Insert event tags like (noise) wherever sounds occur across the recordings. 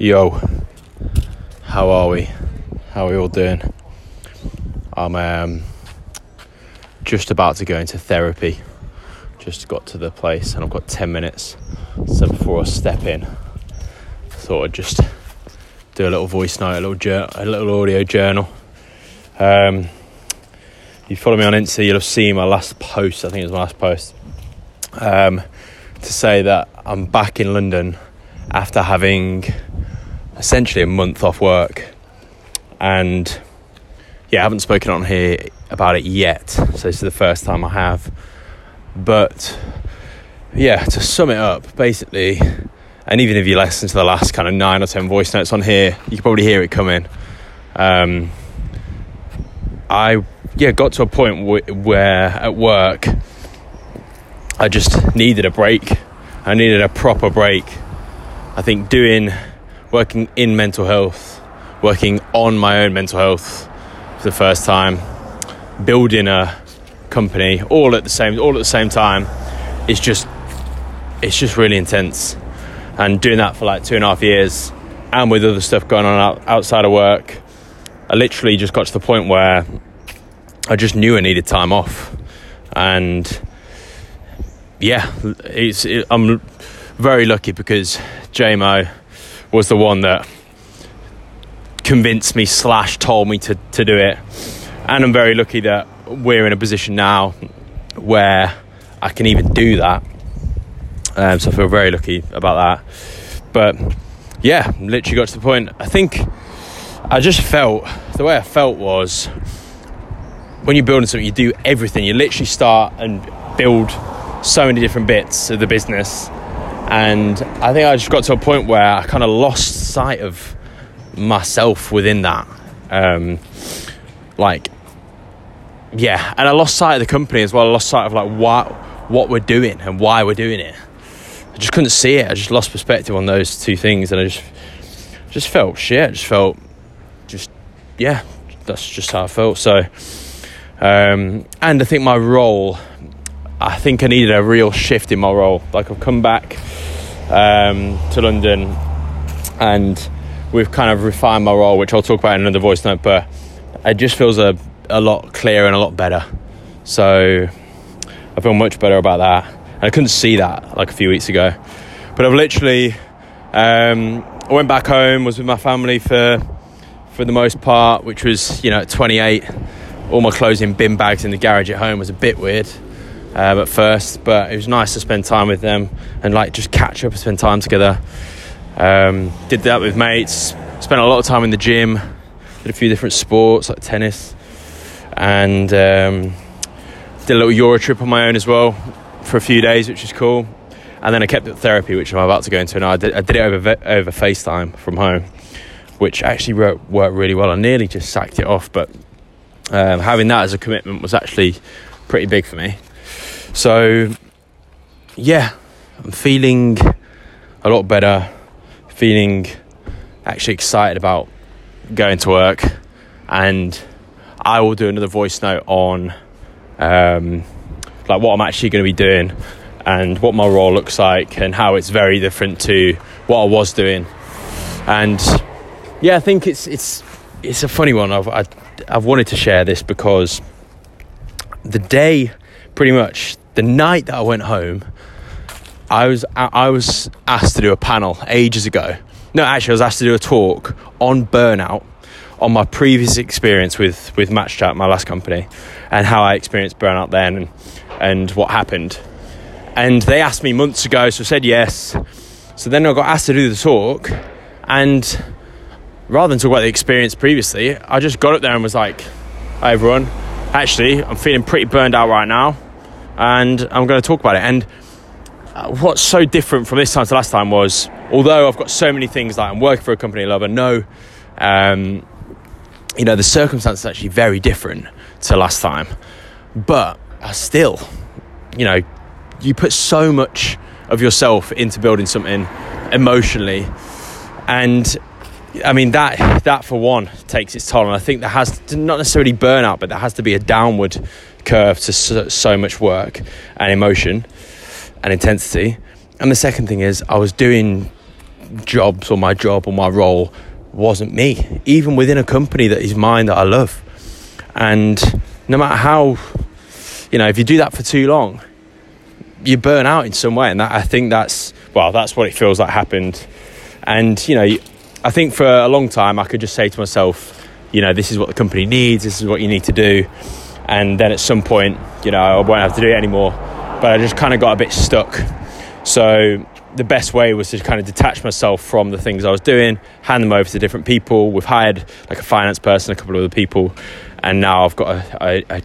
Yo, how are we? How are we all doing? I'm um, just about to go into therapy. Just got to the place and I've got 10 minutes. So before I step in, I thought I'd just do a little voice note, a little, jour- a little audio journal. Um, you follow me on Insta, you'll have seen my last post, I think it was my last post, um, to say that I'm back in London after having essentially a month off work. And yeah, I haven't spoken on here about it yet, so this is the first time I have. But yeah, to sum it up, basically, and even if you listen to the last kind of nine or ten voice notes on here, you can probably hear it coming. Um, I yeah got to a point w- where at work I just needed a break. I needed a proper break. I think doing working in mental health, working on my own mental health for the first time, building a company all at the same all at the same time it's just it's just really intense. And doing that for like two and a half years, and with other stuff going on out, outside of work, I literally just got to the point where I just knew I needed time off, and yeah, it's it, I'm very lucky because JMO was the one that convinced me slash told me to, to do it. And i'm very lucky that we're in a position now where i can even do that. Um, so i feel very lucky about that. But yeah literally got to the point. I think i just felt the way i felt was when you're building something you do everything. You literally start and build so many different bits of the business and I think I just got to a point where I kind of lost sight of myself within that. Um, like, yeah, and I lost sight of the company as well. I lost sight of like what what we're doing and why we're doing it. I just couldn't see it. I just lost perspective on those two things, and I just just felt shit. I just felt just yeah, that's just how I felt. So, um, and I think my role I think I needed a real shift in my role. Like I've come back um, to London and we've kind of refined my role, which I'll talk about in another voice note, but it just feels a, a lot clearer and a lot better. So I feel much better about that. And I couldn't see that like a few weeks ago. But I've literally um, I went back home, was with my family for for the most part, which was, you know, at 28. All my clothes in bin bags in the garage at home was a bit weird um, at first, but it was nice to spend time with them and like just catch up and spend time together. Um, did that with mates, spent a lot of time in the gym, did a few different sports like tennis, and um, did a little Euro trip on my own as well for a few days, which is cool. And then I kept up therapy, which I'm about to go into now. I did, I did it over over FaceTime from home, which actually worked, worked really well. I nearly just sacked it off, but um, having that as a commitment was actually pretty big for me. So, yeah, I'm feeling a lot better, feeling actually excited about going to work, and I will do another voice note on um, like what I'm actually going to be doing and what my role looks like and how it's very different to what I was doing. And yeah, I think it's it's it's a funny one. I've I, have i have wanted to share this because the day pretty much the night that I went home, I was I was asked to do a panel ages ago. No, actually, I was asked to do a talk on burnout, on my previous experience with with Match Chat, my last company, and how I experienced burnout then, and, and what happened. And they asked me months ago, so I said yes. So then I got asked to do the talk, and rather than talk about the experience previously, I just got up there and was like, "Hi everyone, actually, I'm feeling pretty burned out right now." and I'm going to talk about it. And uh, what's so different from this time to last time was, although I've got so many things like I'm working for a company I love and know, um, you know, the circumstances are actually very different to last time. But uh, still, you know, you put so much of yourself into building something emotionally, and I mean that that for one takes its toll, and I think there has to, not necessarily burnout, but there has to be a downward curve to so, so much work and emotion and intensity. And the second thing is, I was doing jobs or my job or my role wasn't me, even within a company that is mine that I love. And no matter how, you know, if you do that for too long, you burn out in some way. And that, I think that's, well, that's what it feels like happened. And, you know, I think for a long time I could just say to myself, you know, this is what the company needs, this is what you need to do. And then at some point, you know, I won't have to do it anymore. But I just kind of got a bit stuck. So the best way was to kind of detach myself from the things I was doing, hand them over to different people. We've hired like a finance person, a couple of other people, and now I've got a, a, a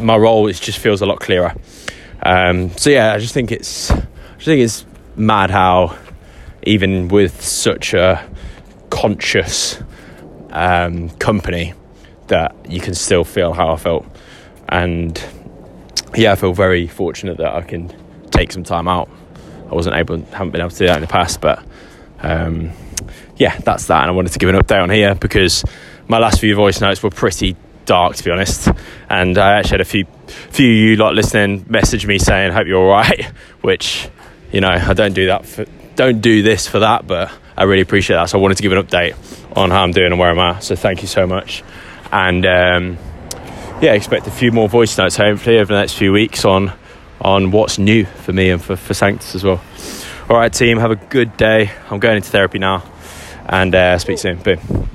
my role. It just feels a lot clearer. Um, so yeah, I just think it's I just think it's mad how even with such a conscious um, company that you can still feel how I felt, and yeah, I feel very fortunate that I can take some time out. I wasn't able, haven't been able to do that in the past, but um, yeah, that's that. And I wanted to give an update on here because my last few voice notes were pretty dark, to be honest. And I actually had a few, few of you lot listening message me saying, "Hope you're all right," (laughs) which you know I don't do that for, don't do this for that, but I really appreciate that. So I wanted to give an update on how I'm doing and where I'm at. So thank you so much, and um, yeah, expect a few more voice notes hopefully over the next few weeks on on what's new for me and for, for Sanctus as well. All right, team, have a good day. I'm going into therapy now and uh, speak soon. Boom.